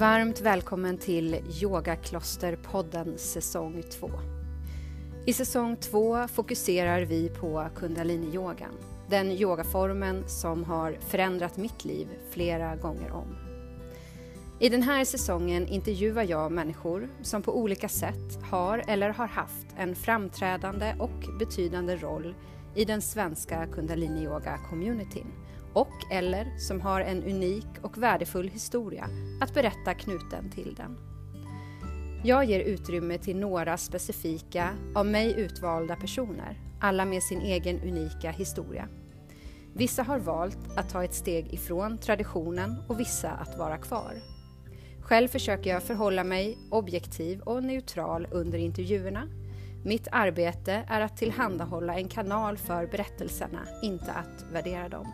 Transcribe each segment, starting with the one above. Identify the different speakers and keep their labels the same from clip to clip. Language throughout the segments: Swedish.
Speaker 1: Varmt välkommen till Yogaklosterpodden säsong 2. I säsong 2 fokuserar vi på kundaliniyogan, den yogaformen som har förändrat mitt liv flera gånger om. I den här säsongen intervjuar jag människor som på olika sätt har eller har haft en framträdande och betydande roll i den svenska kundaliniyoga-communityn och eller som har en unik och värdefull historia att berätta knuten till den. Jag ger utrymme till några specifika, av mig utvalda personer, alla med sin egen unika historia. Vissa har valt att ta ett steg ifrån traditionen och vissa att vara kvar. Själv försöker jag förhålla mig objektiv och neutral under intervjuerna. Mitt arbete är att tillhandahålla en kanal för berättelserna, inte att värdera dem.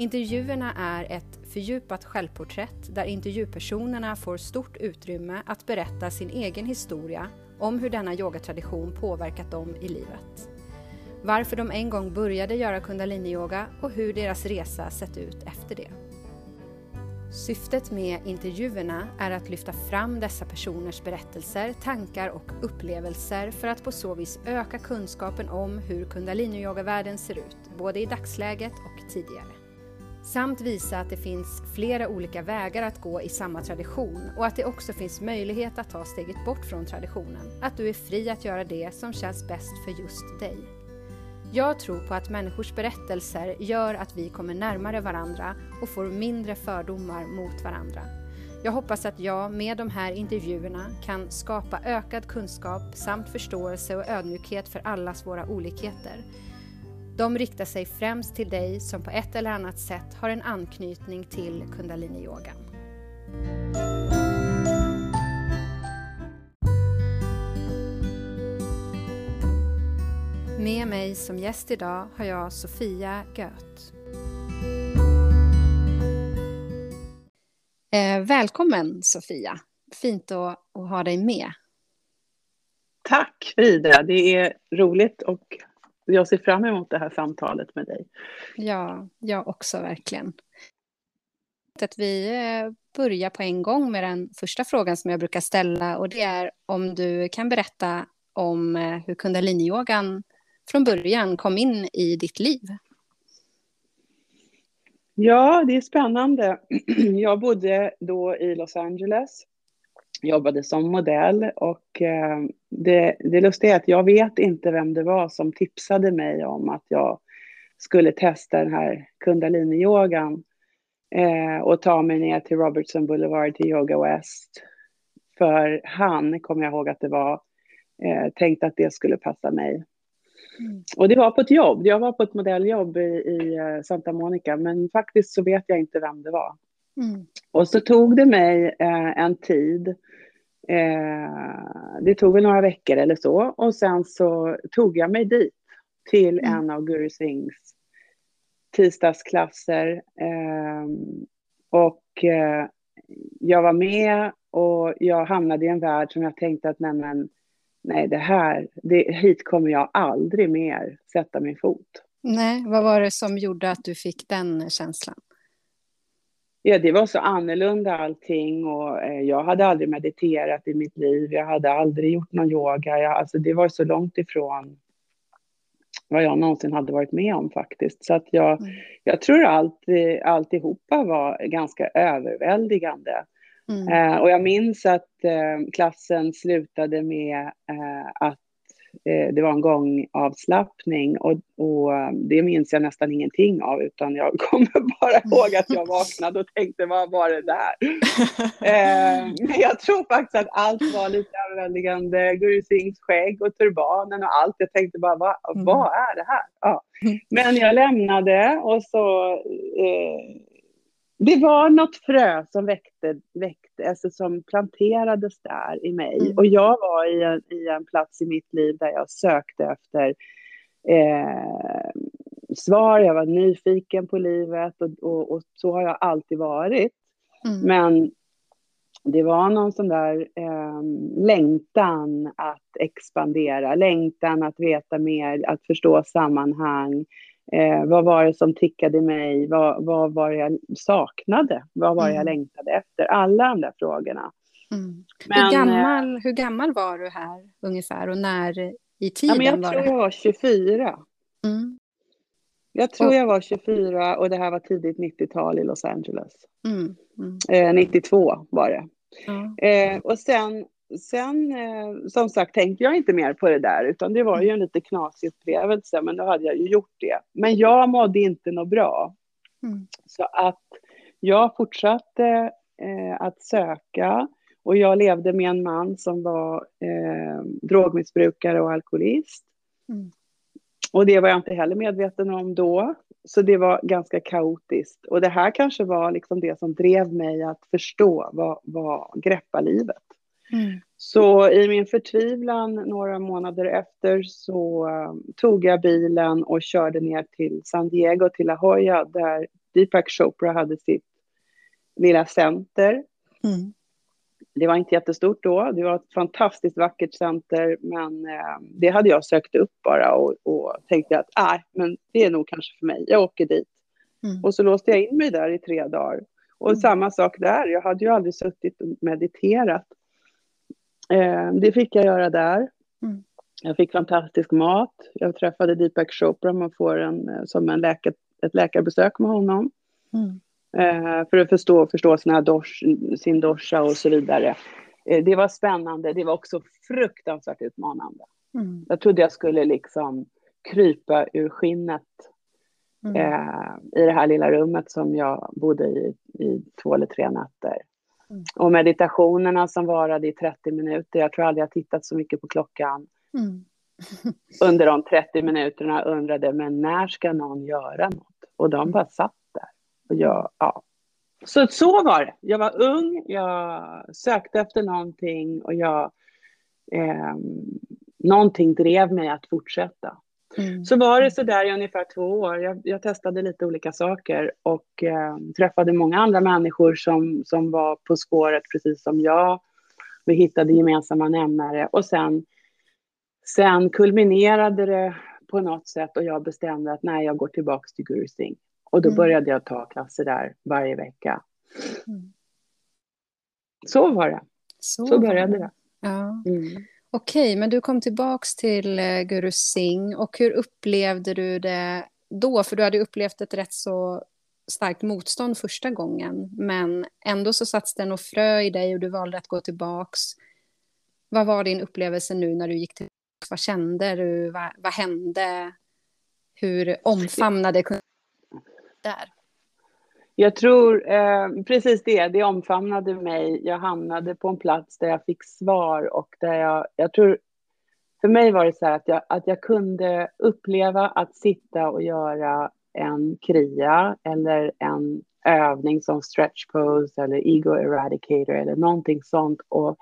Speaker 1: Intervjuerna är ett fördjupat självporträtt där intervjupersonerna får stort utrymme att berätta sin egen historia om hur denna yogatradition påverkat dem i livet. Varför de en gång började göra kundaliniyoga och hur deras resa sett ut efter det. Syftet med intervjuerna är att lyfta fram dessa personers berättelser, tankar och upplevelser för att på så vis öka kunskapen om hur kundaliniyoga-världen ser ut, både i dagsläget och tidigare. Samt visa att det finns flera olika vägar att gå i samma tradition och att det också finns möjlighet att ta steget bort från traditionen. Att du är fri att göra det som känns bäst för just dig. Jag tror på att människors berättelser gör att vi kommer närmare varandra och får mindre fördomar mot varandra. Jag hoppas att jag med de här intervjuerna kan skapa ökad kunskap samt förståelse och ödmjukhet för allas våra olikheter de riktar sig främst till dig som på ett eller annat sätt har en anknytning till kundaliniyogan. Med mig som gäst idag har jag Sofia Göth. Eh, välkommen Sofia! Fint att, att ha dig med.
Speaker 2: Tack Frida, det är roligt och jag ser fram emot det här samtalet med dig.
Speaker 1: Ja, jag också verkligen. Att vi eh, börjar på en gång med den första frågan som jag brukar ställa och det är om du kan berätta om eh, hur kundaliniyogan från början kom in i ditt liv.
Speaker 2: Ja, det är spännande. Jag bodde då i Los Angeles jobbade som modell och eh, det, det lustiga är att jag vet inte vem det var som tipsade mig om att jag skulle testa den här kundaliniyogan eh, och ta mig ner till Robertson Boulevard till Yoga West. För han, kommer jag ihåg att det var, eh, tänkte att det skulle passa mig. Mm. Och det var på ett jobb, jag var på ett modelljobb i, i Santa Monica, men faktiskt så vet jag inte vem det var. Mm. Och så tog det mig eh, en tid. Eh, det tog väl några veckor eller så. Och sen så tog jag mig dit till mm. en av Guru Singhs tisdagsklasser. Eh, och eh, jag var med och jag hamnade i en värld som jag tänkte att nej, men, nej det här, det, hit kommer jag aldrig mer sätta min fot.
Speaker 1: Nej, vad var det som gjorde att du fick den känslan?
Speaker 2: Ja, det var så annorlunda allting och eh, jag hade aldrig mediterat i mitt liv. Jag hade aldrig gjort någon yoga. Jag, alltså, det var så långt ifrån vad jag någonsin hade varit med om faktiskt. Så att jag, mm. jag tror allt, alltihopa var ganska överväldigande. Mm. Eh, och jag minns att eh, klassen slutade med eh, att Eh, det var en gångavslappning och, och eh, det minns jag nästan ingenting av utan jag kommer bara ihåg att jag vaknade och tänkte vad var det där? eh, men jag tror faktiskt att allt var lite överväldigande. Guru Singhs skägg och turbanen och allt. Jag tänkte bara vad, mm. vad är det här? Ja. Mm. Men jag lämnade och så eh, det var något frö som väckte, väckte alltså som planterades där i mig. Mm. Och jag var i en, i en plats i mitt liv där jag sökte efter eh, svar. Jag var nyfiken på livet och, och, och så har jag alltid varit. Mm. Men det var någon sån där eh, längtan att expandera, längtan att veta mer, att förstå sammanhang, Eh, vad var det som tickade i mig? Vad, vad var det jag saknade? Vad var det jag
Speaker 1: Mm.
Speaker 2: längtade efter? Alla de där frågorna.
Speaker 1: Mm.
Speaker 2: Men,
Speaker 1: hur,
Speaker 2: eh,
Speaker 1: gammal, hur gammal var du här ungefär och när i
Speaker 2: ja,
Speaker 1: tiden
Speaker 2: men jag
Speaker 1: var
Speaker 2: tror
Speaker 1: det?
Speaker 2: jag var 24.
Speaker 1: Mm.
Speaker 2: Jag tror
Speaker 1: Och-
Speaker 2: jag var 24 och det här var tidigt 90-tal i Los Angeles.
Speaker 1: Mm. Mm.
Speaker 2: Eh, 92 var det.
Speaker 1: Ja.
Speaker 2: Eh, och sen, sen eh, som sagt tänkte jag inte mer på det där utan det var ju en lite knasig upplevelse men då hade jag ju gjort det. Men jag mådde inte något bra.
Speaker 1: Mm.
Speaker 2: Så att jag fortsatte eh, att söka och jag levde med en man som var eh, drogmissbrukare och alkoholist.
Speaker 1: Mm.
Speaker 2: Och det var jag inte heller medveten om då. Så det var ganska kaotiskt. Och det här kanske var liksom det som drev mig att förstå vad, vad greppa livet.
Speaker 1: Mm.
Speaker 2: Så i min förtvivlan några månader efter så eh, tog jag bilen och körde ner till San Diego, till La Jolla, där Deepak Chopra hade sitt lilla center.
Speaker 1: Mm.
Speaker 2: Det var inte jättestort då, det var ett fantastiskt vackert center, men eh, det hade jag sökt upp bara och, och tänkte att äh, men det är nog kanske för mig, jag åker dit.
Speaker 1: Mm.
Speaker 2: Och så låste jag in mig där i tre dagar. Och
Speaker 1: Mm.
Speaker 2: samma sak där, jag hade ju aldrig suttit och mediterat. Eh, det fick jag göra där.
Speaker 1: Mm.
Speaker 2: Jag fick fantastisk mat. Jag träffade Deepak Chopra, man får en, eh, som en läkar, ett läkarbesök med honom.
Speaker 1: Mm.
Speaker 2: Eh, för att förstå, förstå sina dosh, sin dosha och så vidare. Eh, det var spännande, det var också fruktansvärt utmanande.
Speaker 1: Mm.
Speaker 2: Jag trodde jag skulle liksom krypa ur skinnet
Speaker 1: Mm.
Speaker 2: eh, i det här lilla rummet som jag bodde i i två eller tre nätter.
Speaker 1: Mm.
Speaker 2: Och meditationerna som varade i 30 minuter, jag tror aldrig jag tittat så mycket på klockan.
Speaker 1: Mm.
Speaker 2: Under de 30 minuterna undrade, men när ska någon göra något? Och de bara satt där. Och jag, ja. Så så var det. Jag var ung, jag sökte efter någonting och jag... Eh, någonting drev mig att fortsätta.
Speaker 1: Mm.
Speaker 2: Så var det så där i ungefär två år. Jag, jag testade lite olika saker och eh, träffade många andra människor som, som var på spåret precis som jag. Vi hittade gemensamma nämnare och sen, sen kulminerade det på något sätt och jag bestämde att nej, jag går tillbaka till Guru Singh. Och då
Speaker 1: Mm.
Speaker 2: började jag ta klasser där varje vecka.
Speaker 1: Mm.
Speaker 2: Så var det.
Speaker 1: Så,
Speaker 2: Så började det.
Speaker 1: Ja. Okej, men du kom tillbaks till eh, Guru Singh och hur upplevde du det då? För du hade upplevt ett rätt så starkt motstånd första gången, men ändå så satt det något frö i dig och du valde att gå tillbaks. Vad var din upplevelse nu när du gick tillbaks? Vad kände du? Vad, vad hände? Hur omfamnade kunde där?
Speaker 2: Jag tror eh, precis det, det omfamnade mig. Jag hamnade på en plats där jag fick svar och där jag, jag tror, för mig var det så här att jag, att jag kunde uppleva att sitta och göra en kria eller en övning som stretch pose eller ego eradicator eller någonting sånt och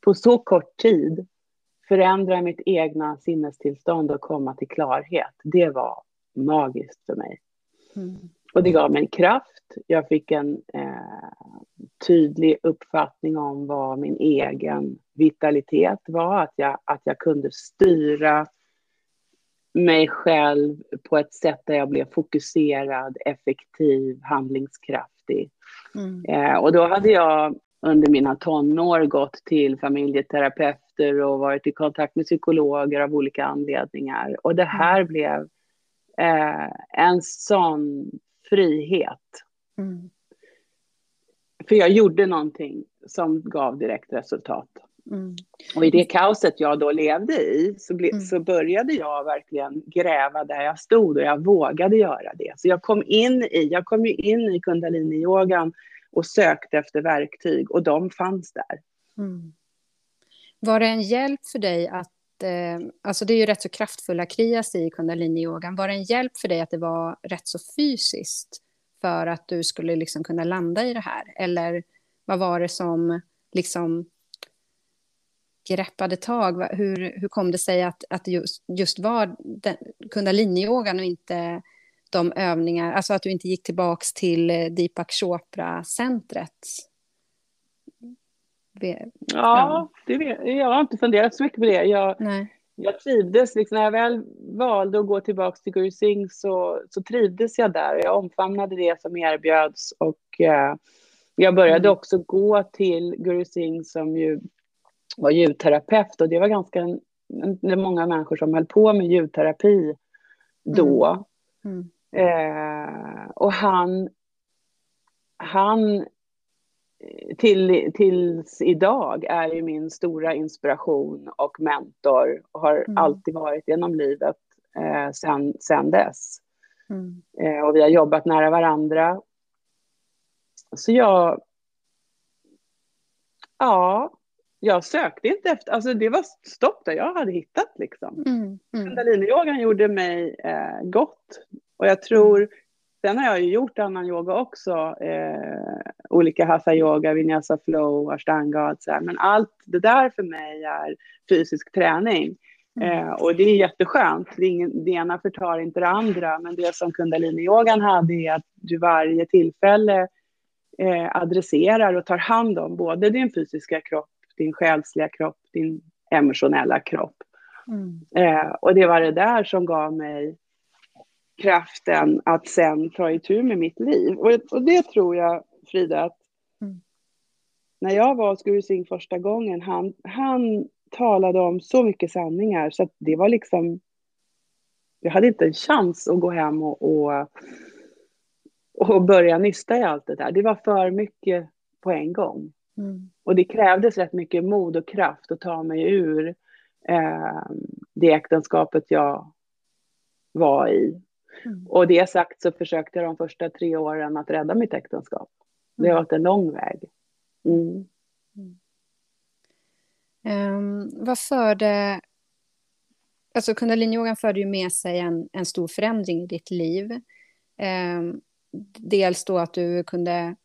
Speaker 2: på så kort tid förändra mitt egna sinnestillstånd och komma till klarhet. Det var magiskt för mig.
Speaker 1: Mm.
Speaker 2: Och det gav mig kraft. Jag fick en eh, tydlig uppfattning om vad min egen vitalitet var. Att jag, att jag kunde styra mig själv på ett sätt där jag blev fokuserad, effektiv, handlingskraftig.
Speaker 1: Mm.
Speaker 2: Eh, och då hade jag under mina tonår gått till familjeterapeuter och varit i kontakt med psykologer av olika anledningar. Och det här blev eh, en sån frihet.
Speaker 1: Mm.
Speaker 2: För jag gjorde någonting som gav direkt resultat.
Speaker 1: Mm.
Speaker 2: Och i det kaoset jag då levde i så, ble,
Speaker 1: Mm.
Speaker 2: så började jag verkligen gräva där jag stod och jag vågade göra det. Så jag kom in i, jag kom ju in i kundalini-yogan och sökte efter verktyg och de fanns där.
Speaker 1: Mm. Var det en hjälp för dig att, eh, alltså det är ju rätt så kraftfulla krias i kundalini-yogan, var det en hjälp för dig att det var rätt så fysiskt för att du skulle liksom kunna landa i det här? Eller vad var det som liksom greppade tag? Hur, hur kom det sig att, att just, just var den, kundalini-yogan och inte de övningar, alltså att du inte gick tillbaks till eh, Deepak Chopra-centret?
Speaker 2: Ja, det vet, jag har inte funderat så mycket på det. Jag,
Speaker 1: Nej.
Speaker 2: Jag trivdes, liksom, när jag väl valde att gå tillbaka till Guru Singh så, så trivdes jag där. Jag omfamnade det som erbjöds och eh, jag började mm. också gå till Guru Singh som ju var ljudterapeut och det var ganska det många människor som höll på med ljudterapi då. Mm. Mm. Eh, och han, han till, tills idag är ju min stora inspiration och mentor och har mm. alltid varit genom livet eh, sen, sen dess. Mm. Eh, och vi har jobbat nära varandra. Så jag... Ja, jag sökte inte efter... Alltså det var stopp där jag hade hittat liksom. Mm. Mm. Kundaliniyogan gjorde mig eh, gott. Och jag tror Sen har jag ju gjort annan yoga också, eh, olika hatha yoga, vinyasa flow, ashtanga och så här. Men allt det där för mig är fysisk träning. Mm. Eh, och det är jätteskönt, det, är ingen, det ena förtar inte det andra. Men det som kundaliniyogan hade är att du varje tillfälle eh, adresserar och tar hand om både din fysiska kropp, din själsliga kropp, din emotionella kropp. Mm. Eh, och det var det där som gav mig kraften att sen ta itu med mitt liv. Och, och det tror jag, Frida, att mm. när jag var hos Guru Singh första gången, han, han talade om så mycket sanningar så att det var liksom... Jag hade inte en chans att gå hem och, och, och börja nysta i allt det där. Det var för mycket på en gång. Mm. Och det krävdes rätt mycket mod och kraft att ta mig ur eh, det äktenskapet jag var i. Mm. Och det sagt så försökte jag de första tre åren att rädda mitt äktenskap. Det har mm. varit en lång väg. Mm.
Speaker 1: Um, vad förde... Alltså kundaliniyogan förde ju med sig en, en stor förändring i ditt liv. Um, dels då att du kunde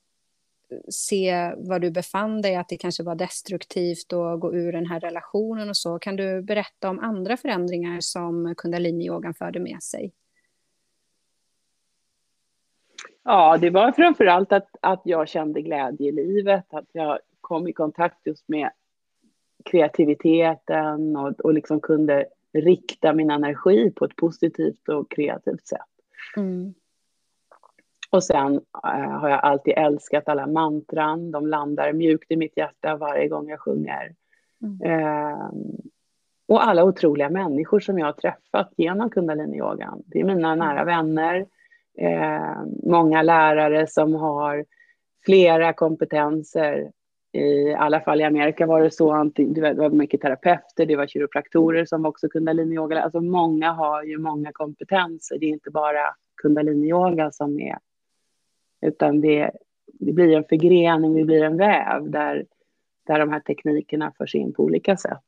Speaker 1: se var du befann dig, att det kanske var destruktivt att gå ur den här relationen och så. Kan du berätta om andra förändringar som kundaliniyogan förde med sig?
Speaker 2: Ja, det var framför allt att, att jag kände glädje i livet, att jag kom i kontakt just med kreativiteten och, och liksom kunde rikta min energi på ett positivt och kreativt sätt. Mm. Och sen äh, har jag alltid älskat alla mantran. De landar mjukt i mitt hjärta varje gång jag sjunger. Mm. Äh, och alla otroliga människor som jag har träffat genom kundaliniyogan. Det är mina nära vänner, Eh, många lärare som har flera kompetenser. I alla fall i Amerika var det så, det var mycket terapeuter, det var kiropraktorer som också kundaliniyoga. Alltså många har ju många kompetenser, det är inte bara kundaliniyoga som är, utan det, det blir en förgrening, det blir en väv där, där de här teknikerna förs in på olika sätt.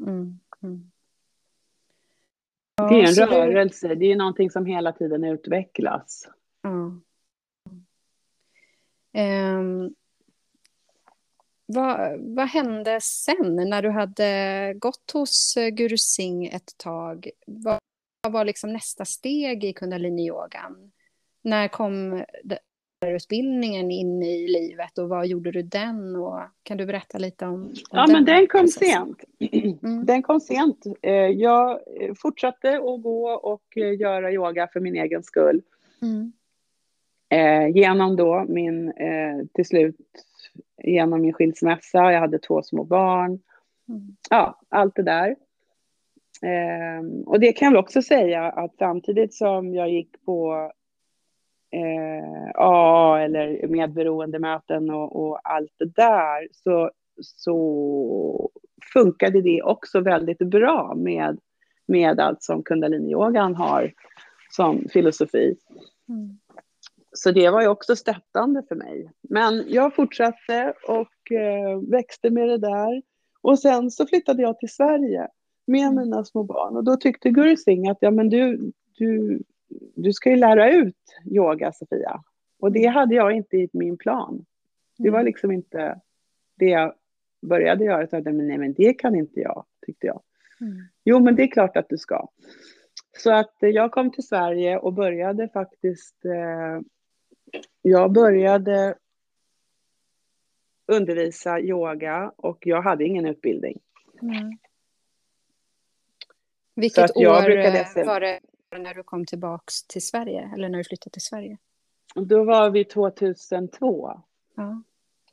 Speaker 2: Mm, mm. Det är en rörelse, det... är någonting som hela tiden utvecklas. Mm.
Speaker 1: Um, vad, vad hände sen när du hade gått hos eh, Guru Singh ett tag? Vad, vad var liksom nästa steg i kundaliniyogan? När kom utbildningen in i livet och vad gjorde du den? Och kan du berätta lite om, om
Speaker 2: Ja, den men den kom processen? sent. Mm. Den kom sent. Eh, jag fortsatte att gå och eh, göra yoga för min egen skull. Mm. Eh, genom då min, till slut, genom min skilsmässa, jag hade två små barn. Mm. Ja, allt det där. Och det kan jag också säga att samtidigt som jag gick på eh, AA eller medberoendemöten och, och allt det där så, så funkade det också väldigt bra med, med allt som kundaliniyogan har som filosofi. Mm. Så det var ju också stöttande för mig. Men jag fortsatte och eh, växte med det där. Och sen så flyttade jag till Sverige med mm. mina små barn. Och då tyckte Guru Singh att ja, men du, du, du ska ju lära ut yoga, Sofia. Och det hade jag inte i min plan. Det var mm. liksom inte det jag började göra. Så att, men nej, men det kan inte jag, tyckte jag. Mm. Jo, men det är klart att du ska. Så att jag kom till Sverige och började faktiskt... Eh, jag började undervisa yoga och jag hade ingen utbildning. Mm.
Speaker 1: Vilket år eh, var det när du kom tillbaks till Sverige? Eller när du flyttade till Sverige?
Speaker 2: Då var vi 2002.
Speaker 1: Ja.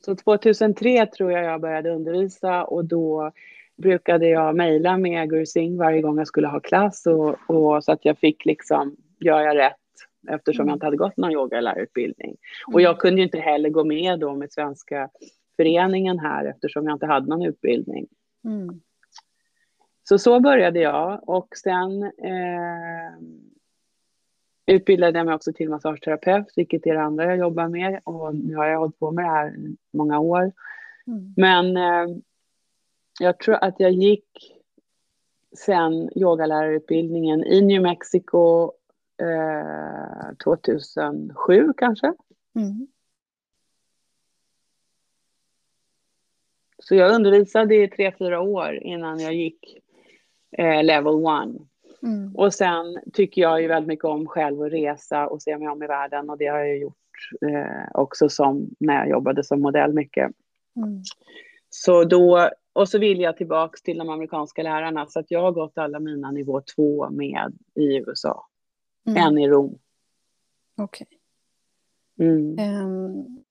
Speaker 2: Så 2003 tror jag jag började undervisa och då brukade jag mejla med Guru Singh varje gång jag skulle ha klass och, och så att jag fick liksom, gör jag rätt? Eftersom mm. jag inte hade gått någon yogalärarutbildning. Mm. Och jag kunde ju inte heller gå med då med Svenska föreningen här eftersom jag inte hade någon utbildning.
Speaker 1: Mm.
Speaker 2: Så så började jag och sen eh, utbildade jag mig också till massageterapeut, vilket är det andra jag jobbar med. Och nu har jag hållit på med det här många år.
Speaker 1: Mm.
Speaker 2: Men eh, jag tror att jag gick sen yogalärarutbildningen i New Mexico eh, 2007 kanske.
Speaker 1: Mm.
Speaker 2: Så jag undervisade i tre, fyra år innan jag gick eh, level one.
Speaker 1: Mm.
Speaker 2: Och sen tycker jag ju väldigt mycket om själv att resa och se mig om i världen och det har jag gjort eh, också som när jag jobbade som modell mycket.
Speaker 1: Mm.
Speaker 2: Så då, och så vill jag tillbaks till de amerikanska lärarna så att jag har gått alla mina nivå två med i USA.
Speaker 1: Mm.
Speaker 2: En i Rom.
Speaker 1: Okej.
Speaker 2: Okay. Mm.
Speaker 1: Um,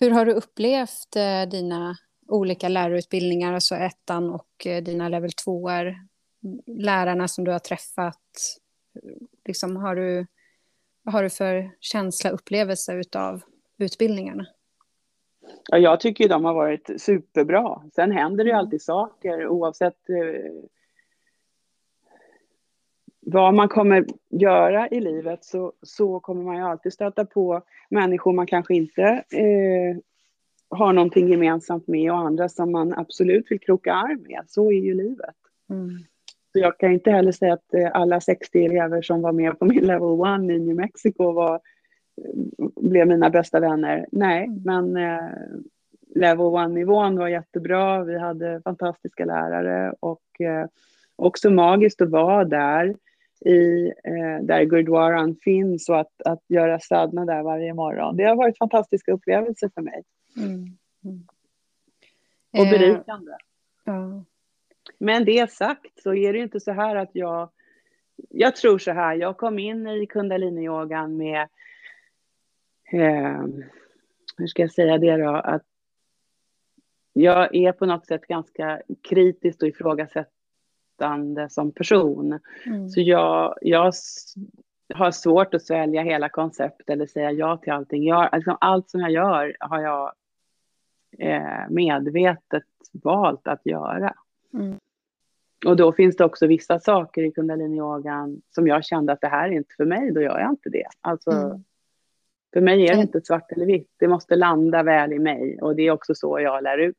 Speaker 1: hur har du upplevt uh, dina olika lärarutbildningar, alltså ettan och uh, dina level tvåor? Lärarna som du har träffat, liksom, har du, vad har du för känsla, upplevelse av utbildningarna?
Speaker 2: Ja, jag tycker de har varit superbra. Sen händer det ju mm. alltid saker oavsett eh, vad man kommer göra i livet så, så kommer man ju alltid stöta på människor man kanske inte eh, har någonting gemensamt med och andra som man absolut vill kroka arm med. Så är ju livet.
Speaker 1: Mm.
Speaker 2: Så jag kan inte heller säga att eh, alla 60 elever som var med på min level one i New Mexico var, blev mina bästa vänner. Nej, mm. men eh, level one-nivån var jättebra. Vi hade fantastiska lärare och eh, också magiskt att vara där i, eh, där Gurdwaran finns och att, att göra sadna där varje morgon. Det har varit fantastiska upplevelser för mig.
Speaker 1: Mm. Mm.
Speaker 2: Och eh, berikande. Eh. Men det sagt så är det ju inte så här att jag... Jag tror så här, jag kom in i kundaliniyogan med... Eh, hur ska jag säga det då? Att jag är på något sätt ganska kritisk och ifrågasättande som person.
Speaker 1: Mm.
Speaker 2: Så jag, jag har svårt att svälja hela konceptet eller säga ja till allting. Jag, alltså allt som jag gör har jag eh, medvetet valt att göra.
Speaker 1: Mm.
Speaker 2: Och då finns det också vissa saker i kundaliniyogan som jag kände att det här är inte för mig, då gör jag inte det. Alltså, mm. För mig är det inte svart eller vitt, det måste landa väl i mig och det är också så jag lär ut.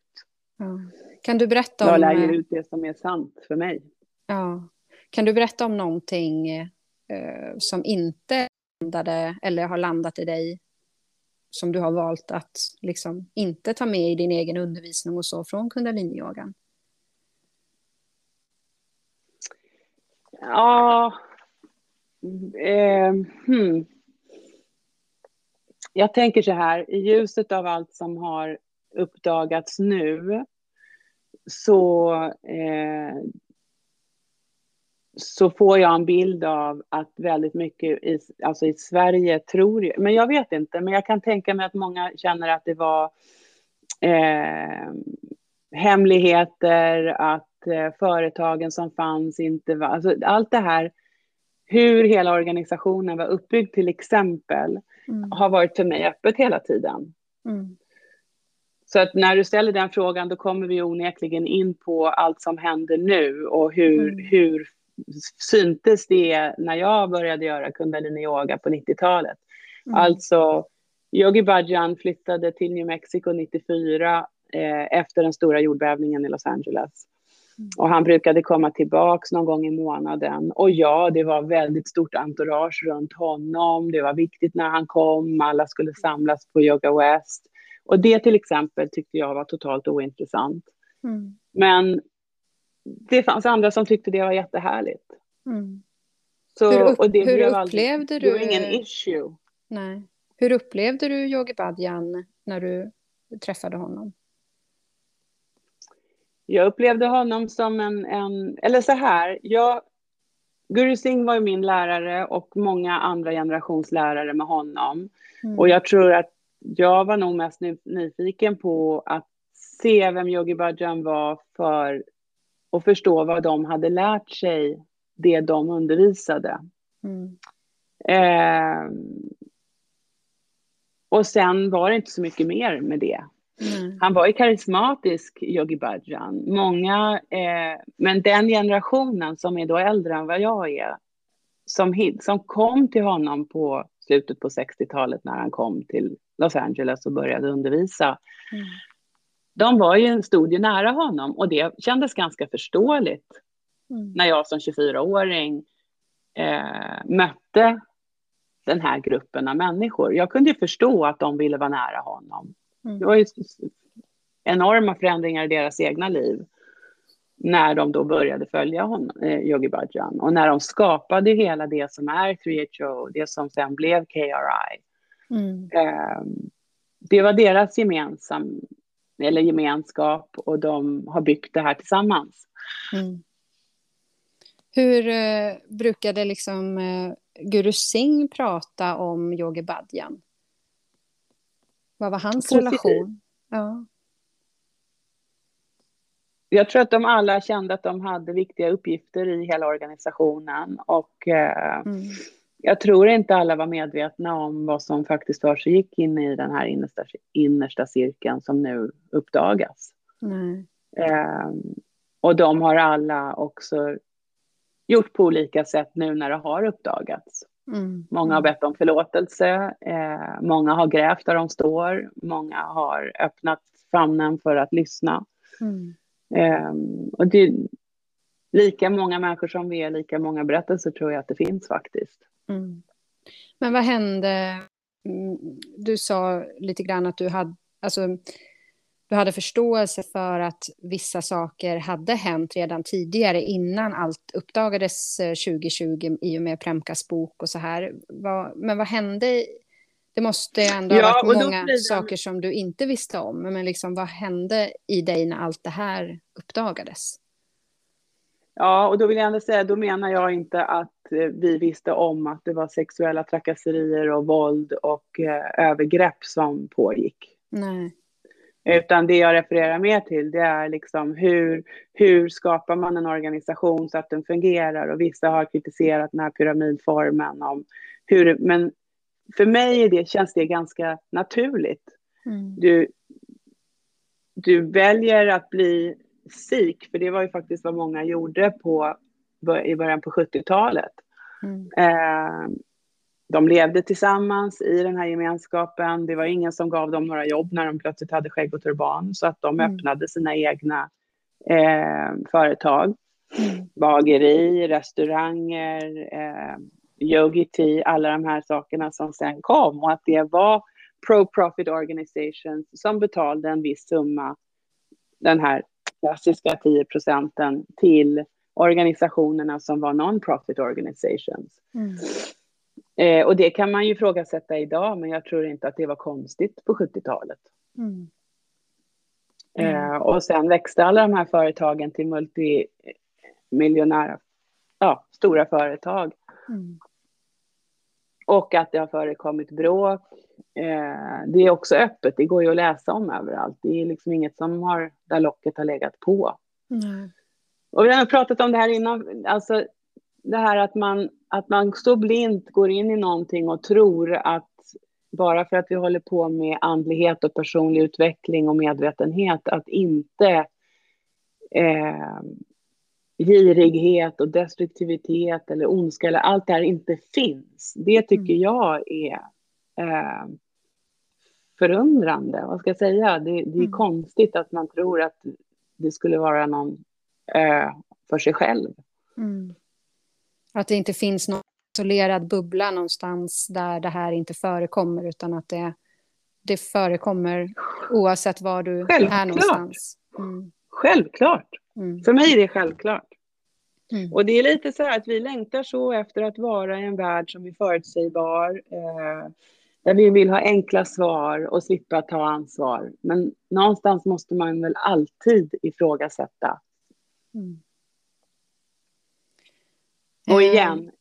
Speaker 1: Ja. Kan du berätta om...
Speaker 2: Jag lär ju ut det som är sant för mig.
Speaker 1: Ja. Kan du berätta om någonting eh, som inte landade eller har landat i dig som du har valt att liksom inte ta med i din egen undervisning och så från kundaliniyogan?
Speaker 2: Ja... Eh, hmm. Jag tänker så här, i ljuset av allt som har uppdagats nu så, eh, så får jag en bild av att väldigt mycket i, alltså i Sverige tror jag, men jag vet inte, men jag kan tänka mig att många känner att det var eh, hemligheter, att eh, företagen som fanns inte var, alltså allt det här, hur hela organisationen var uppbyggd till exempel, mm. har varit för mig öppet hela tiden.
Speaker 1: Mm.
Speaker 2: Så att när du ställer den frågan då kommer vi onekligen in på allt som händer nu och hur, mm. hur syntes det när jag började göra kundalini-yoga på 90-talet. Mm. Alltså, Yogi Bhajan flyttade till New Mexico 94 eh, efter den stora jordbävningen i Los Angeles. Mm. Och han brukade komma tillbaks någon gång i månaden. Och ja, det var väldigt stort entourage runt honom. Det var viktigt när han kom. Alla skulle samlas på Yoga West. Och det till exempel tyckte jag var totalt ointressant.
Speaker 1: Mm.
Speaker 2: Men det fanns andra som tyckte det var jättehärligt.
Speaker 1: Mm.
Speaker 2: Så,
Speaker 1: hur, upp,
Speaker 2: och det
Speaker 1: hur upplevde
Speaker 2: aldrig,
Speaker 1: du...
Speaker 2: Det var ingen issue.
Speaker 1: Nej. Hur upplevde du Yogi Bhajan när du träffade honom?
Speaker 2: Jag upplevde honom som en, en eller så här, jag, Guru Singh var ju min lärare och många andra generationslärare med honom. Mm. Och jag tror att jag var nog mest nyfiken på att se vem Yogi Bhajan var för att förstå vad de hade lärt sig, det de undervisade. Mm. Eh, och sen var det inte så mycket mer med det. Mm. Han var ju karismatisk, Yogi Bhajan. Många, eh, men den generationen som är då äldre än vad jag är, som, som kom till honom på slutet på 60-talet när han kom till Los Angeles och började undervisa. Mm. De var ju, stod ju nära honom och det kändes ganska förståeligt mm. när jag som 24-åring eh, mötte den här gruppen av människor. Jag kunde ju förstå att de ville vara nära honom. Mm. Det var ju enorma förändringar i deras egna liv när de då började följa honom, eh, Yogi Bhajan och när de skapade hela det som är 3HO, det som sen blev KRI. Mm. Eh, det var deras gemensam, eller gemenskap och de har byggt det här tillsammans. Mm.
Speaker 1: Hur eh, brukade liksom eh, Guru Singh prata om Yogi Bhajan? Vad var hans Positiv. relation? Ja.
Speaker 2: Jag tror att de alla kände att de hade viktiga uppgifter i hela organisationen och eh, mm. Jag tror inte alla var medvetna om vad som faktiskt för sig gick in i den här innersta, innersta cirkeln som nu uppdagas. Mm. Eh, och de har alla också gjort på olika sätt nu när det har uppdagats. Mm. Många har bett om förlåtelse, eh, många har grävt där de står, många har öppnat famnen för att lyssna. Mm. Eh, och det är lika många människor som vi är, lika många berättelser tror jag att det finns faktiskt. Mm.
Speaker 1: Men vad hände? Mm, du sa lite grann att du hade, alltså du hade förståelse för att vissa saker hade hänt redan tidigare innan allt uppdagades 2020 eh, i och med Premkas bok och så här. men vad hände? Det måste ändå ha ja, varit många det... saker som du inte visste om. Men liksom, vad hände i dig när allt det här uppdagades?
Speaker 2: Ja, och då vill jag ändå säga, då menar jag inte att eh, vi visste om att det var sexuella trakasserier och våld och eh, övergrepp som pågick. Nej. Utan det jag refererar mer till det är liksom hur, hur skapar man en organisation så att den fungerar och vissa har kritiserat den här pyramidformen om hur, men för mig det, känns det ganska naturligt. Mm. Du, du väljer att bli sik, för det var ju faktiskt vad många gjorde på, i början på 70-talet. Mm. Eh, de levde tillsammans i den här gemenskapen. Det var ingen som gav dem några jobb när de plötsligt hade skägg och turban, så att de mm. öppnade sina egna eh, företag. Mm. Bageri, restauranger, eh, yogi tea, alla de här sakerna som sen kom och att det var pro-profit organizations som betalade en viss summa, den här klassiska 10 procenten, till organisationerna som var non-profit organizations. Mm. Eh, och det kan man ju ifrågasätta idag, men jag tror inte att det var konstigt på 70-talet. Mm. Mm. Eh, och sen växte alla de här företagen till multimiljonära, ja, stora företag. Mm. Och att det har förekommit bråk. Eh, det är också öppet, det går ju att läsa om överallt. Det är liksom inget som har, där locket har legat på. Och vi har pratat om det här innan, alltså det här att man, att man så blint går in i någonting och tror att bara för att vi håller på med andlighet och personlig utveckling och medvetenhet, att inte eh, girighet och destruktivitet eller ondska eller allt det här inte finns. Det tycker mm. jag är eh, förundrande. Vad ska jag säga? Det, det är mm. konstigt att man tror att det skulle vara någon ö för sig själv. Mm.
Speaker 1: Att det inte finns någon isolerad bubbla någonstans där det här inte förekommer, utan att det, det förekommer oavsett var du självklart. är någonstans.
Speaker 2: Mm. Självklart. Mm. För mig är det självklart. Mm. Och det är lite så här att vi längtar så efter att vara i en värld som är förutsägbar, eh, där vi vill ha enkla svar och slippa ta ansvar. Men någonstans måste man väl alltid ifrågasätta. Mm. Och eh, igen,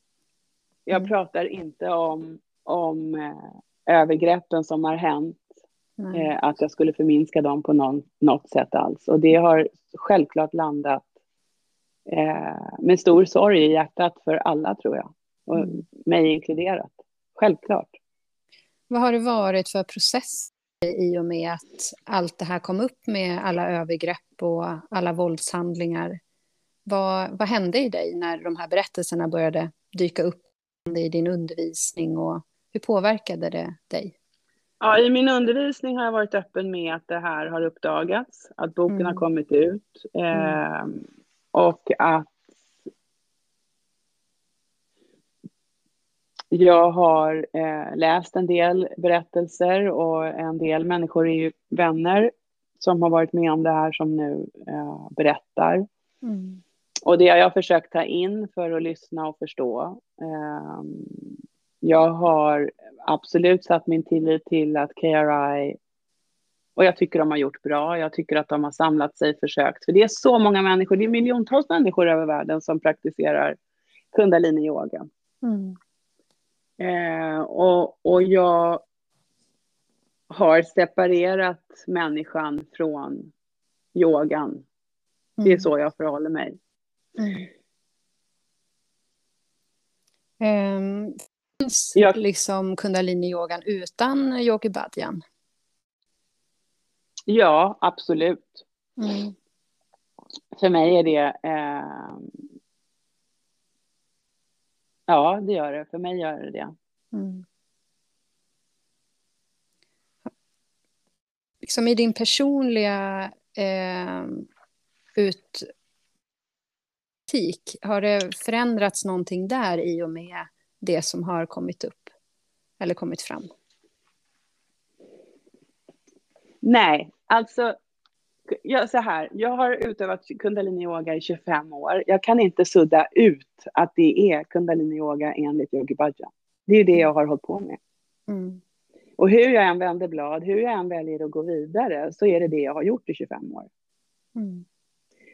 Speaker 2: jag mm. pratar inte om, om eh, övergreppen som har hänt, eh, att jag skulle förminska dem på någon, något sätt alls. Och det har självklart landat eh, med stor sorg i hjärtat för alla, tror jag. Och mm. mig inkluderat. Självklart.
Speaker 1: Vad har det varit för process i och med att allt det här kom upp med alla övergrepp och alla våldshandlingar? Vad, vad hände i dig när de här berättelserna började dyka upp i din undervisning och hur påverkade det dig?
Speaker 2: Ja, I min undervisning har jag varit öppen med att det här har uppdagats, att boken mm. har kommit ut eh, mm. Och att Jag har eh, läst en del berättelser och en del människor är ju vänner som har varit med om det här som nu eh, berättar. Mm. Och det har jag försökt ta in för att lyssna och förstå. Eh, jag har absolut satt min tillit till att KRI och jag tycker de har gjort bra. Jag tycker att de har samlat sig, försökt. För det är så många människor, det är miljontals människor över världen som praktiserar kundalini-yoga. Mm. Eh, och, och jag har separerat människan från yogan. Det är mm. så jag förhåller mig. Mm.
Speaker 1: Um, finns jag... liksom kundalini-yogan utan yogi badjan?
Speaker 2: Ja, absolut. Mm. För mig är det eh, Ja, det gör det. För mig gör det det. Mm.
Speaker 1: Liksom i din personliga eh, ut har det förändrats någonting där i och med det som har kommit upp eller kommit fram?
Speaker 2: Nej, alltså jag, så här, jag har utövat kundalini-yoga i 25 år. Jag kan inte sudda ut att det är kundalini-yoga enligt Yogi Bhajan. Det är det jag har hållit på med. Mm. Och hur jag än vänder blad, hur jag än väljer att gå vidare, så är det det jag har gjort i 25 år. Mm.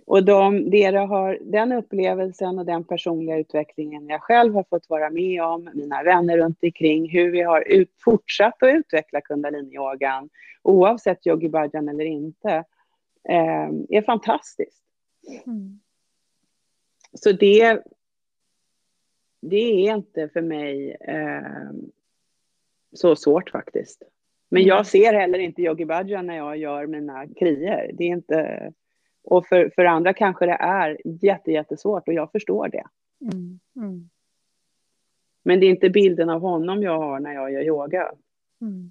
Speaker 2: Och de, det har, den upplevelsen och den personliga utvecklingen jag själv har fått vara med om, mina vänner runt omkring, hur vi har ut, fortsatt att utveckla kundalini-yogan, oavsett yogi bhajan eller inte, eh, är fantastiskt. Mm. Så det, det är inte för mig eh, så svårt faktiskt. Men jag mm. ser heller inte yogi bhajan när jag gör mina krier. Det är inte... Och för, för andra kanske det är jätte, jättesvårt och jag förstår det. Mm. Mm. Men det är inte bilden av honom jag har när jag gör yoga. Mm.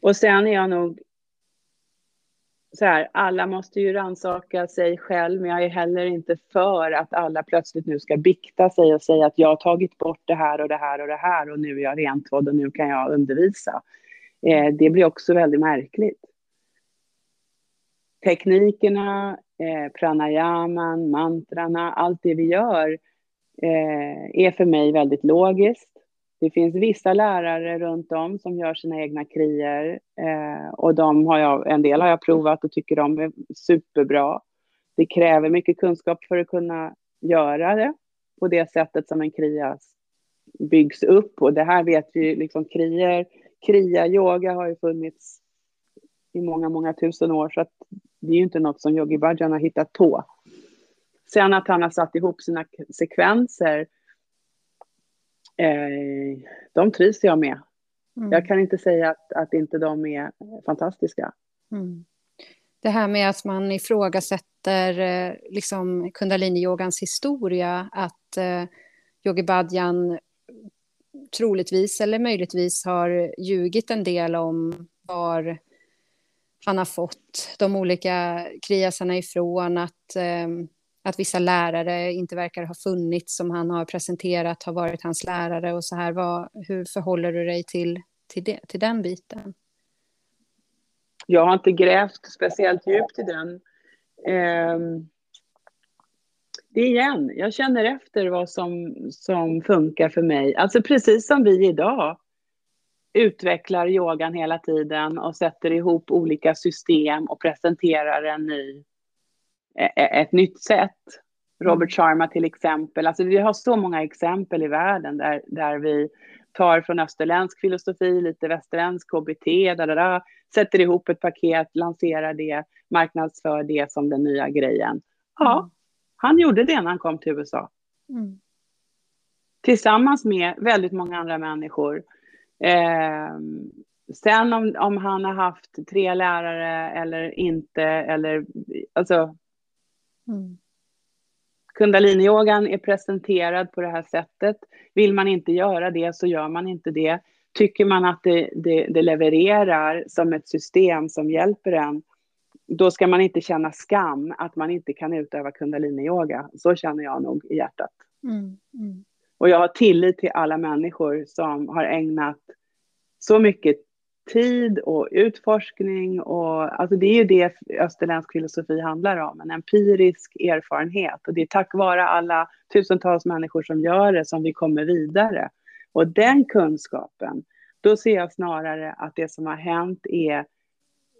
Speaker 2: Och sen är jag nog så här, alla måste ju ransaka sig själv, men jag är heller inte för att alla plötsligt nu ska bikta sig och säga att jag har tagit bort det här och det här och det här och nu är jag rentvådd och nu kan jag undervisa. Eh, det blir också väldigt märkligt. Teknikerna, eh, pranayaman, mantrarna, allt det vi gör eh, är för mig väldigt logiskt. Det finns vissa lärare runt om som gör sina egna krier eh, och de har jag, en del har jag provat och tycker de är superbra. Det kräver mycket kunskap för att kunna göra det på det sättet som en kria byggs upp och det här vet vi liksom krier, kria-yoga har ju funnits i många, många tusen år så att det är ju inte något som Yogi Bhajan har hittat på. Sen att han har satt ihop sina sekvenser Eh, de trivs jag med. Mm. Jag kan inte säga att, att inte de är fantastiska. Mm.
Speaker 1: Det här med att man ifrågasätter eh, liksom kundalini-yogans historia, att eh, Yogi Badjan troligtvis eller möjligtvis har ljugit en del om var han har fått de olika kriasarna ifrån, att eh, att vissa lärare inte verkar ha funnits som han har presenterat har varit hans lärare och så här. Vad, hur förhåller du dig till, till, det, till den biten?
Speaker 2: Jag har inte grävt speciellt djupt i den. Eh, det igen, jag känner efter vad som, som funkar för mig. Alltså precis som vi idag utvecklar yogan hela tiden och sätter ihop olika system och presenterar en ny, e, e, ett nytt sätt. Robert Sharma till exempel. Alltså vi har så många exempel i världen där, där vi tar från österländsk filosofi, lite västerländsk KBT, da, da, da, sätter ihop ett paket, lanserar det, marknadsför det som den nya grejen. Ja, mm. han gjorde det när han kom till USA. Mm. Tillsammans med väldigt många andra människor. Eh, sen om, om han har haft tre lärare eller inte, eller alltså... Mm. Kundaliniyogan är presenterad på det här sättet. Vill man inte göra det så gör man inte det. Tycker man att det, det, det levererar som ett system som hjälper en, då ska man inte känna skam att man inte kan utöva kundaliniyoga. Så känner jag nog i hjärtat. Mm, mm. Och jag har tillit till alla människor som har ägnat så mycket tid och utforskning och alltså det är ju det österländsk filosofi handlar om, en empirisk erfarenhet och det är tack vare alla tusentals människor som gör det som vi kommer vidare. Och den kunskapen, då ser jag snarare att det som har hänt är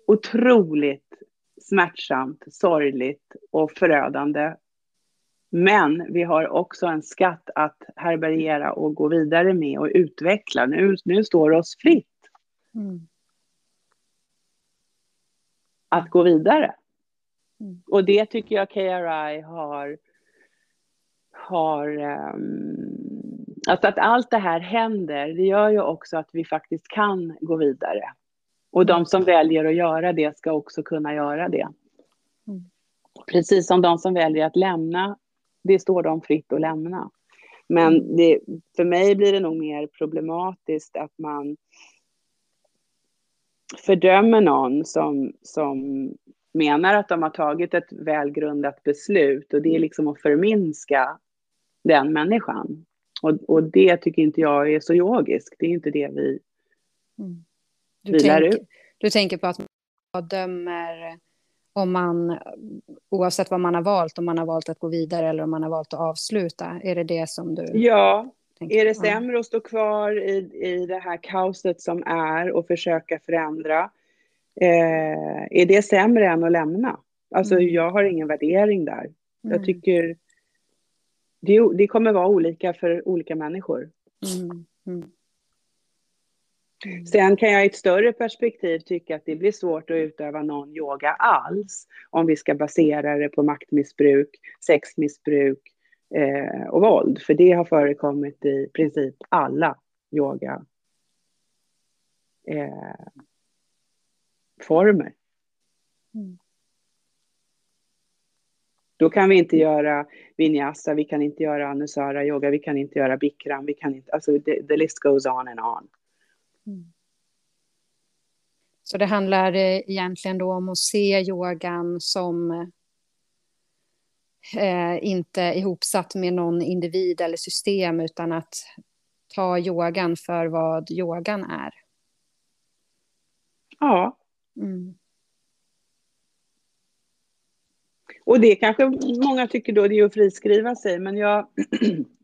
Speaker 2: otroligt smärtsamt, sorgligt och förödande. Men vi har också en skatt att härbärgera och gå vidare med och utveckla. Nu, nu står det oss fritt Mm. Att gå vidare. Mm. Och det tycker jag KRI har, har um, alltså att allt det här händer, det gör ju också att vi faktiskt kan gå vidare. Och de som väljer att göra det ska också kunna göra det. Mm. Precis som de som väljer att lämna, det står dem fritt att lämna. Men mm. det, för mig blir det nog mer problematiskt att man fördömer någon som, som menar att de har tagit ett välgrundat beslut och det är liksom att förminska den människan. Och, och det tycker inte jag är så yogiskt. Det är inte det vi,
Speaker 1: mm. du vi tänker, lär ut. Du tänker på att man dömer om man, oavsett vad man har valt, om man har valt att gå vidare eller om man har valt att avsluta. Är det det som du...
Speaker 2: Ja, är det sämre att stå kvar i, i det här kaoset som är och försöka förändra? Eh, är det sämre än att lämna? Alltså, mm. jag har ingen värdering där. Mm. Jag tycker det, det, kommer vara olika för olika människor. Mm. Mm. Sen kan jag i ett större perspektiv tycka att det blir svårt att utöva någon yoga alls om vi ska basera det på maktmissbruk, sexmissbruk, eh, och våld. För det har förekommit i princip alla yoga eh, former. Mm. Då kan vi inte göra vinyasa, vi kan inte göra anusara yoga, vi kan inte göra bikram, vi kan inte, alltså the, the list goes on and on. Mm.
Speaker 1: Så det handlar eh, egentligen då om att se yogan som eh, inte ihopsatt med någon individ eller system utan att ta yogan för vad yogan är.
Speaker 2: Ja. Mm. Och det kanske många tycker då det är att friskriva sig, men jag...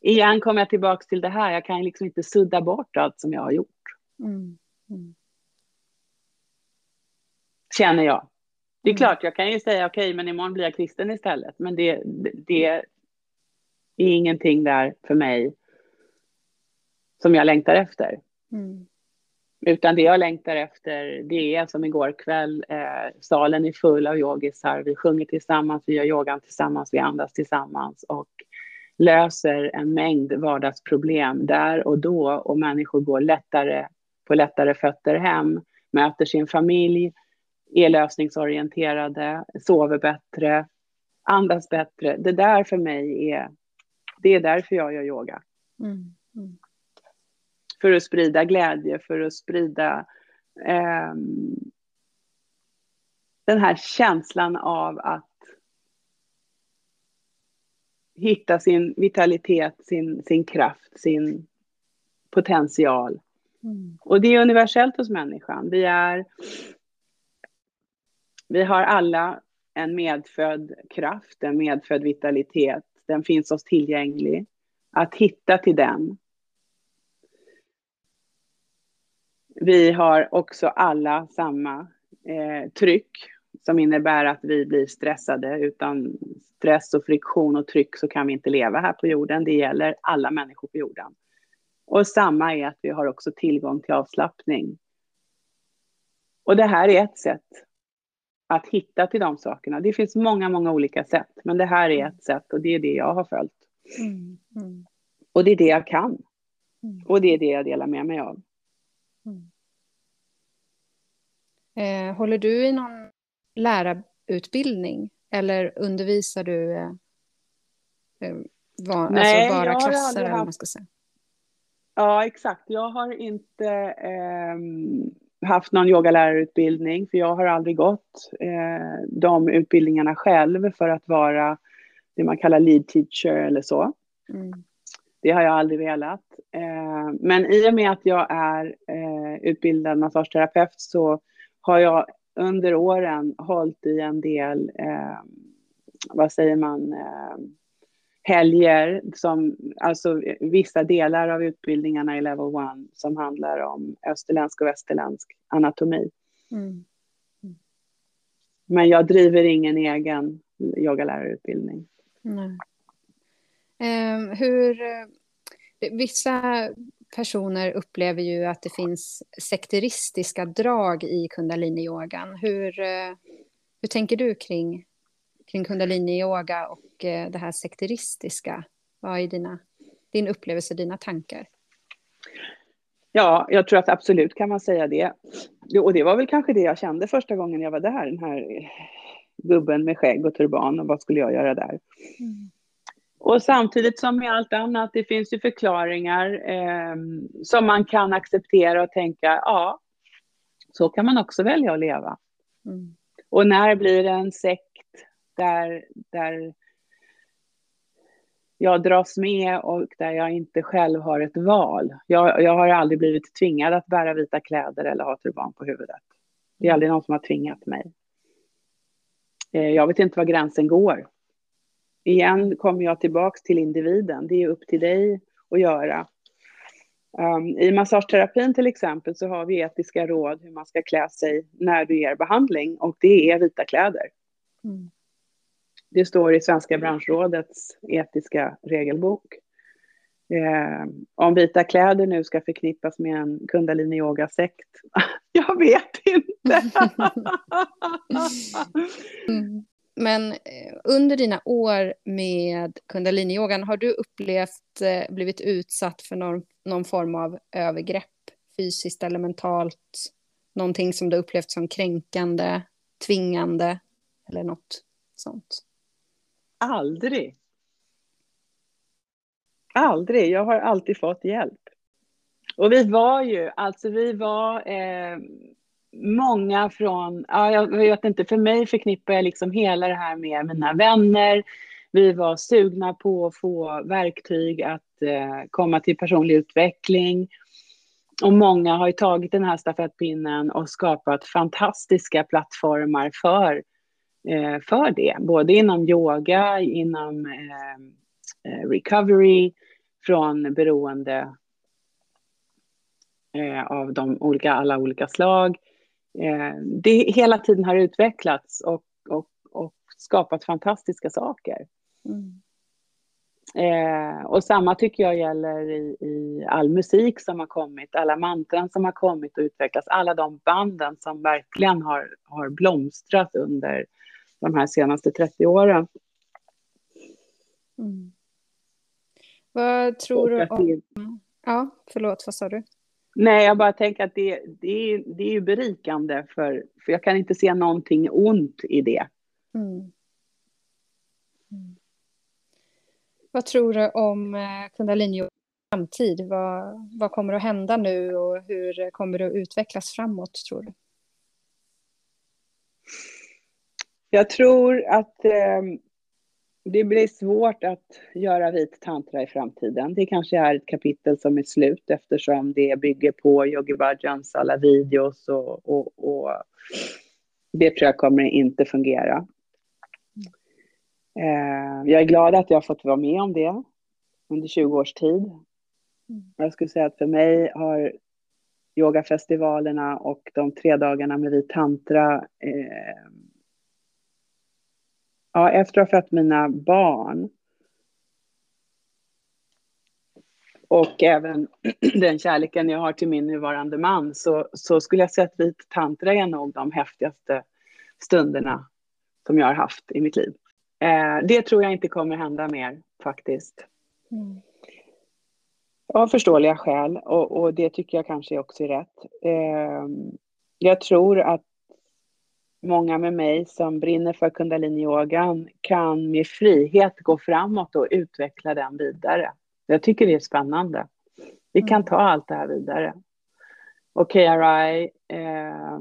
Speaker 2: igen kommer jag tillbaka till det här, jag kan liksom inte sudda bort allt som jag har gjort. Mm. Mm. Känner jag. Det är mm. klart, jag kan ju säga okej, okay, men imorgon blir jag kristen istället. Men det, det är ingenting där för mig som jag längtar efter. Mm. Utan det jag längtar efter, det är som igår kväll, eh, salen är full av yogisar. Vi sjunger tillsammans, vi gör yogan tillsammans, vi andas tillsammans och löser en mängd vardagsproblem där och då. Och människor går lättare, på lättare fötter hem, möter sin familj, är lösningsorienterade, sover bättre, andas bättre. Det där för mig är, det är därför jag gör yoga. Mm. Mm. För att sprida glädje, för att sprida eh, den här känslan av att hitta sin vitalitet, sin, sin kraft, sin potential. Mm. Och det är universellt hos människan. Vi är vi har alla en medfödd kraft, en medfödd vitalitet. Den finns oss tillgänglig. Att hitta till den. Vi har också alla samma eh, tryck som innebär att vi blir stressade. Utan stress och friktion och tryck så kan vi inte leva här på jorden. Det gäller alla människor på jorden. Och samma är att vi har också tillgång till avslappning. Och det här är ett sätt att hitta till de sakerna. Det finns många, många olika sätt, men det här är ett sätt och det är det jag har följt. Mm, mm. Och det är det jag kan. Mm. Och det är det jag delar med mig av. Mm.
Speaker 1: Eh, håller du i någon lärarutbildning eller undervisar du eh, eh var, Nej, alltså bara klasser? Eller haft... man ska säga?
Speaker 2: Ja, exakt. Jag har inte eh, haft någon yogalärarutbildning, för jag har aldrig gått eh, de utbildningarna själv för att vara det man kallar lead teacher eller så. Mm. Det har jag aldrig velat. Eh, men i och med att jag är eh, utbildad massageterapeut så har jag under åren hållit i en del, eh, vad säger man, eh, helger, som, alltså vissa delar av utbildningarna i level 1 som handlar om österländsk och västerländsk anatomi. Mm. Mm. Men jag driver ingen egen yogalärarutbildning.
Speaker 1: Nej. Eh, hur, vissa personer upplever ju att det finns sekteristiska drag i kundaliniyogan. Hur, eh, hur tänker du kring kring kundalini-yoga och eh, det här sekteristiska? Vad är dina, din upplevelse, dina tankar?
Speaker 2: Ja, jag tror att absolut kan man säga det. Och det var väl kanske det jag kände första gången jag var där, den här gubben med skägg och turban och vad skulle jag göra där? Mm. Och samtidigt som med allt annat, det finns ju förklaringar eh, som man kan acceptera och tänka, ja, så kan man också välja att leva. Mm. Och när blir det en sekt där, där jag dras med och där jag inte själv har ett val. Jag, jag har aldrig blivit tvingad att bära vita kläder eller ha turban på huvudet. Det är aldrig någon som har tvingat mig. Eh, jag vet inte var gränsen går. Igen kommer jag tillbaka till individen. Det är upp till dig att göra. Um, I massageterapin till exempel så har vi etiska råd hur man ska klä sig när du ger behandling och det är vita kläder. Mm. Det står i Svenska branschrådets etiska regelbok. Eh, om vita kläder nu ska förknippas med en kundalini-yoga-sekt. Jag vet inte.
Speaker 1: mm. Men eh, under dina år med kundaliniyogan, har du upplevt, eh, blivit utsatt för någon, någon form av övergrepp, fysiskt eller mentalt? Någonting som du upplevt som kränkande, tvingande eller något sånt?
Speaker 2: Aldrig. Aldrig. Jag har alltid fått hjälp. Och vi var ju, alltså vi var eh, många från, ja, jag vet inte, för mig förknippar jag liksom hela det här med mina vänner. Vi var sugna på att få verktyg att eh, komma till personlig utveckling. Och många har ju tagit den här stafettpinnen och skapat fantastiska plattformar för Eh, för det, både inom yoga, inom eh, eh, recovery från beroende eh, av de olika, alla olika slag. Det hela tiden har utvecklats och, och, och skapat fantastiska saker. Mm. Eh, och samma tycker jag gäller i, i, all musik som har kommit, alla mantran som har kommit och utvecklats, alla de banden som verkligen har, har blomstrat under de här senaste 30 åren.
Speaker 1: Mm. Vad tror du om... Ja, förlåt, vad sa du?
Speaker 2: Nej, jag bara tänker att det, det, är, det är ju berikande för, för jag kan inte se någonting ont i det. Mm.
Speaker 1: Mm. Vad tror du om eh, kundalini framtid? Vad, vad kommer att hända nu och hur kommer det att utvecklas framåt, tror du?
Speaker 2: Jag tror att eh, det blir svårt att göra vit tantra i framtiden. Det kanske är ett kapitel som är slut eftersom det bygger på Yogi Bhajans alla videos och, och, och det tror jag kommer inte fungera. Eh, jag är glad att jag har fått vara med om det under 20 års tid. Mm. Jag skulle säga att för mig har yogafestivalerna och de tre dagarna med vit tantra eh, ja, efter att ha fött mina barn och även den kärleken jag har till min nuvarande man så, så skulle jag säga att vit tantra är nog de häftigaste stunderna som jag har haft i mitt liv. Eh, det tror jag inte kommer hända mer faktiskt. Mm. Av förståeliga skäl och, och, det tycker jag kanske också är rätt. Eh, jag tror att många med mig som brinner för kundaliniyogan kan med frihet gå framåt och utveckla den vidare. Jag tycker det är spännande. Vi kan mm. ta allt det här vidare. Och KRI, eh,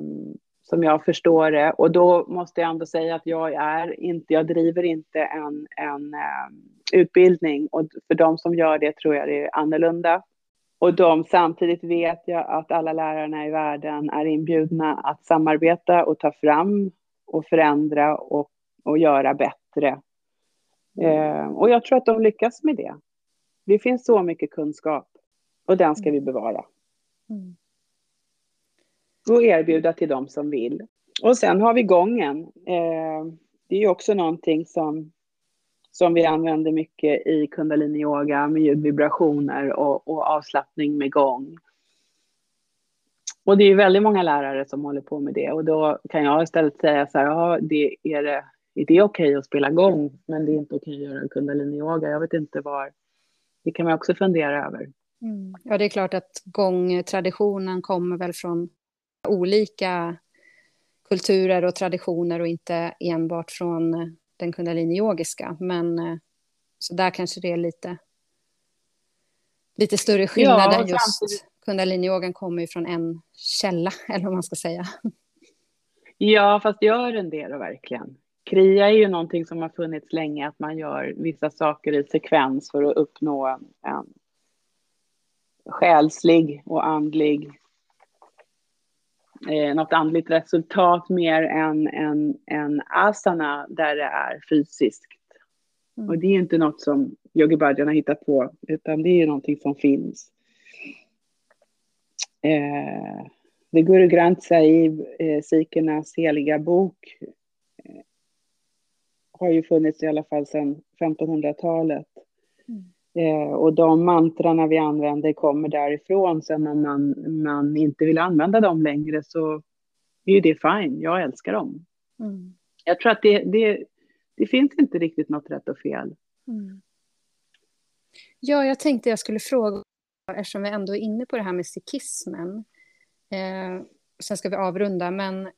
Speaker 2: som jag förstår det, och då måste jag ändå säga att jag är inte, jag driver inte en, en eh, utbildning och för de som gör det tror jag det är annorlunda. Och de, samtidigt vet jag att alla lärarna i världen är inbjudna att samarbeta och ta fram och förändra och, och göra bättre. Eh, och jag tror att de lyckas med det. Det finns så mycket kunskap och den ska vi bevara. Mm. Och erbjuda till dem som vill. Och sen har vi gången. Eh, det är också någonting som, som vi använder mycket i kundaliniyoga med ljudvibrationer och, och avslappning med gång. Och det är väldigt många lärare som håller på med det och då kan jag istället säga så här, ja, det är det, är det okej att spela gång, men det är inte okej att göra kundaliniyoga. Jag vet inte var, det kan man också fundera över.
Speaker 1: Mm. Ja, det är klart att gångtraditionen kommer väl från olika kulturer och traditioner och inte enbart från den kundalini-yogiska. Men eh, så där kanske det är lite, lite större skillnader. Ja, just kundalini-yogan kommer ju från en källa, eller vad man ska säga.
Speaker 2: Ja, fast gör den det då verkligen? Kria är ju någonting som har funnits länge, att man gör vissa saker i sekvens för att uppnå en, en själslig och andlig eh, något andligt resultat mer än en, en asana där det är fysiskt. Mm. Och det är inte något som Yogi Bhajan har hittat på, utan det är någonting som finns. Eh, det Guru Granth Sahib, eh, sikhernas heliga bok, har ju funnits i alla fall sedan 1500-talet. Eh, och de mantrarna vi använder kommer därifrån. Sen om man, man inte vill använda dem längre så är ju det fine. Jag älskar dem. Mm. Jag tror att det, det, det finns inte riktigt något rätt och fel. Mm.
Speaker 1: Ja, jag tänkte jag skulle fråga, eftersom vi ändå är inne på det här med sikhismen. Eh, sen ska vi avrunda, men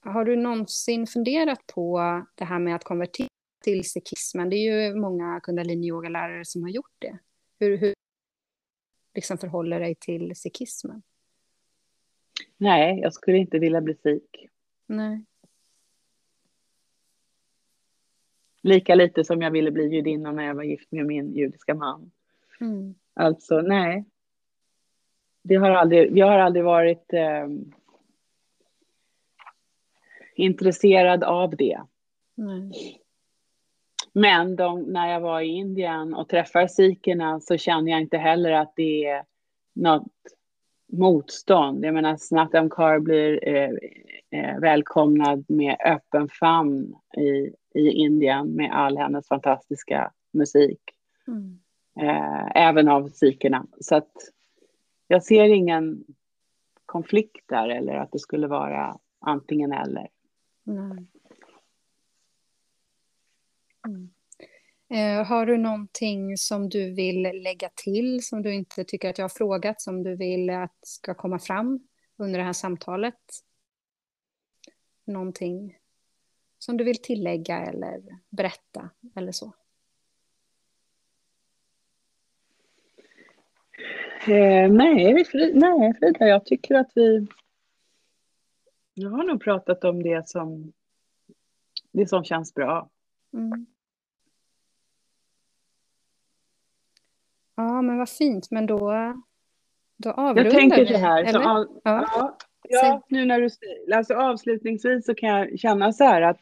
Speaker 1: har du någonsin funderat på det här med att konvertera till sikhismen? Det är ju många kundalini-yogalärare som har gjort det. Hur, hur liksom förhåller dig till sikhismen?
Speaker 2: Nej, jag skulle inte vilja bli sik.
Speaker 1: Nej.
Speaker 2: Lika lite som jag ville bli judinna när jag var gift med min judiska man. Mm. Alltså, nej. Det har aldrig, jag har aldrig varit eh, intresserad av det. Mm. Men de, när jag var i Indien och träffade sikherna så känner jag inte heller att det är något motstånd. Jag menar, Snatam Kaur blir eh, eh, välkomnad med öppen famn i, i Indien med all hennes fantastiska musik. Mm. Eh, även av sikherna. Så att jag ser ingen konflikt där eller att det skulle vara antingen eller. Mm.
Speaker 1: Mm. Eh, har du någonting som du vill lägga till, som du inte tycker att jag har frågat, som du vill att ska komma fram under det här samtalet? Någonting som du vill tillägga eller berätta eller så?
Speaker 2: Eh, nej, nej, Frida, jag tycker att vi jag har nog pratat om det som, det som känns bra. Mm.
Speaker 1: Ja, men vad fint. Men då, då avrundar
Speaker 2: Jag tänker vi, så här. Så av, ja. Ja, ja, nu när du alltså avslutningsvis så kan jag känna så här att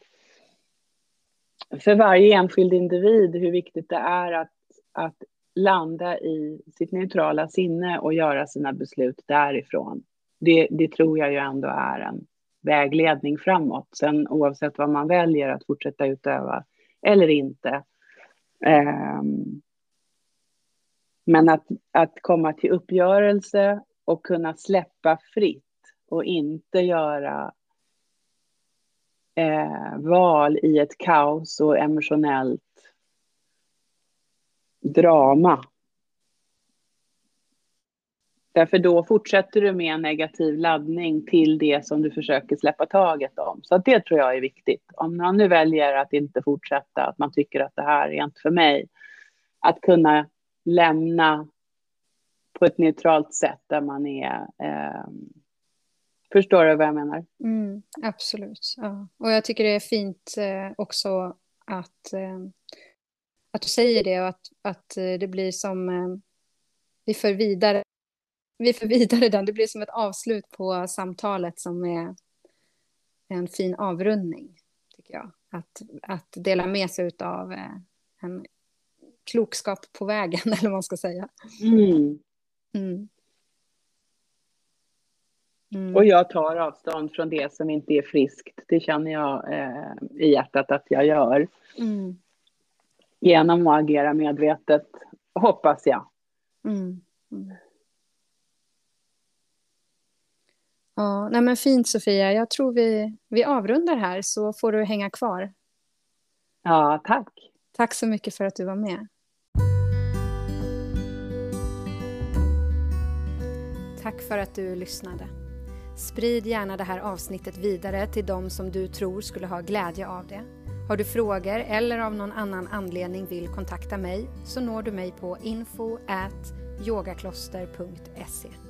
Speaker 2: för varje enskild individ hur viktigt det är att, att landa i sitt neutrala sinne och göra sina beslut därifrån. Det, det tror jag ju ändå är en vägledning framåt. Sen oavsett vad man väljer att fortsätta utöva eller inte. Um, men att, att komma till uppgörelse och kunna släppa fritt och inte göra eh, val i ett kaos och emotionellt drama. Därför då fortsätter du med en negativ laddning till det som du försöker släppa taget om. Så det tror jag är viktigt. Om man nu väljer att inte fortsätta, att man tycker att det här är inte för mig, att kunna lämna på ett neutralt sätt där man är... Eh, förstår du vad jag menar?
Speaker 1: Mm, absolut. Ja. Och jag tycker det är fint eh, också att, eh, att du säger det och att, att eh, det blir som... Eh, vi för vidare vi för vidare den. Det blir som ett avslut på samtalet som är en fin avrundning, tycker jag. Att, att dela med sig av eh, en klokskap på vägen, eller vad man ska säga. Mm. Mm.
Speaker 2: Mm. Och jag tar avstånd från det som inte är friskt. Det känner jag eh, i hjärtat att jag gör. Mm. Genom att agera medvetet, hoppas jag. Mm. mm.
Speaker 1: Ja, nej men fint Sofia. Jag tror vi, vi avrundar här så får du hänga kvar.
Speaker 2: Ja, tack.
Speaker 1: Tack så mycket för att du var med. Tack för att du lyssnade. Sprid gärna det här avsnittet vidare till de som du tror skulle ha glädje av det. Har du frågor eller av någon annan anledning vill kontakta mig så når du mig på info yogakloster.se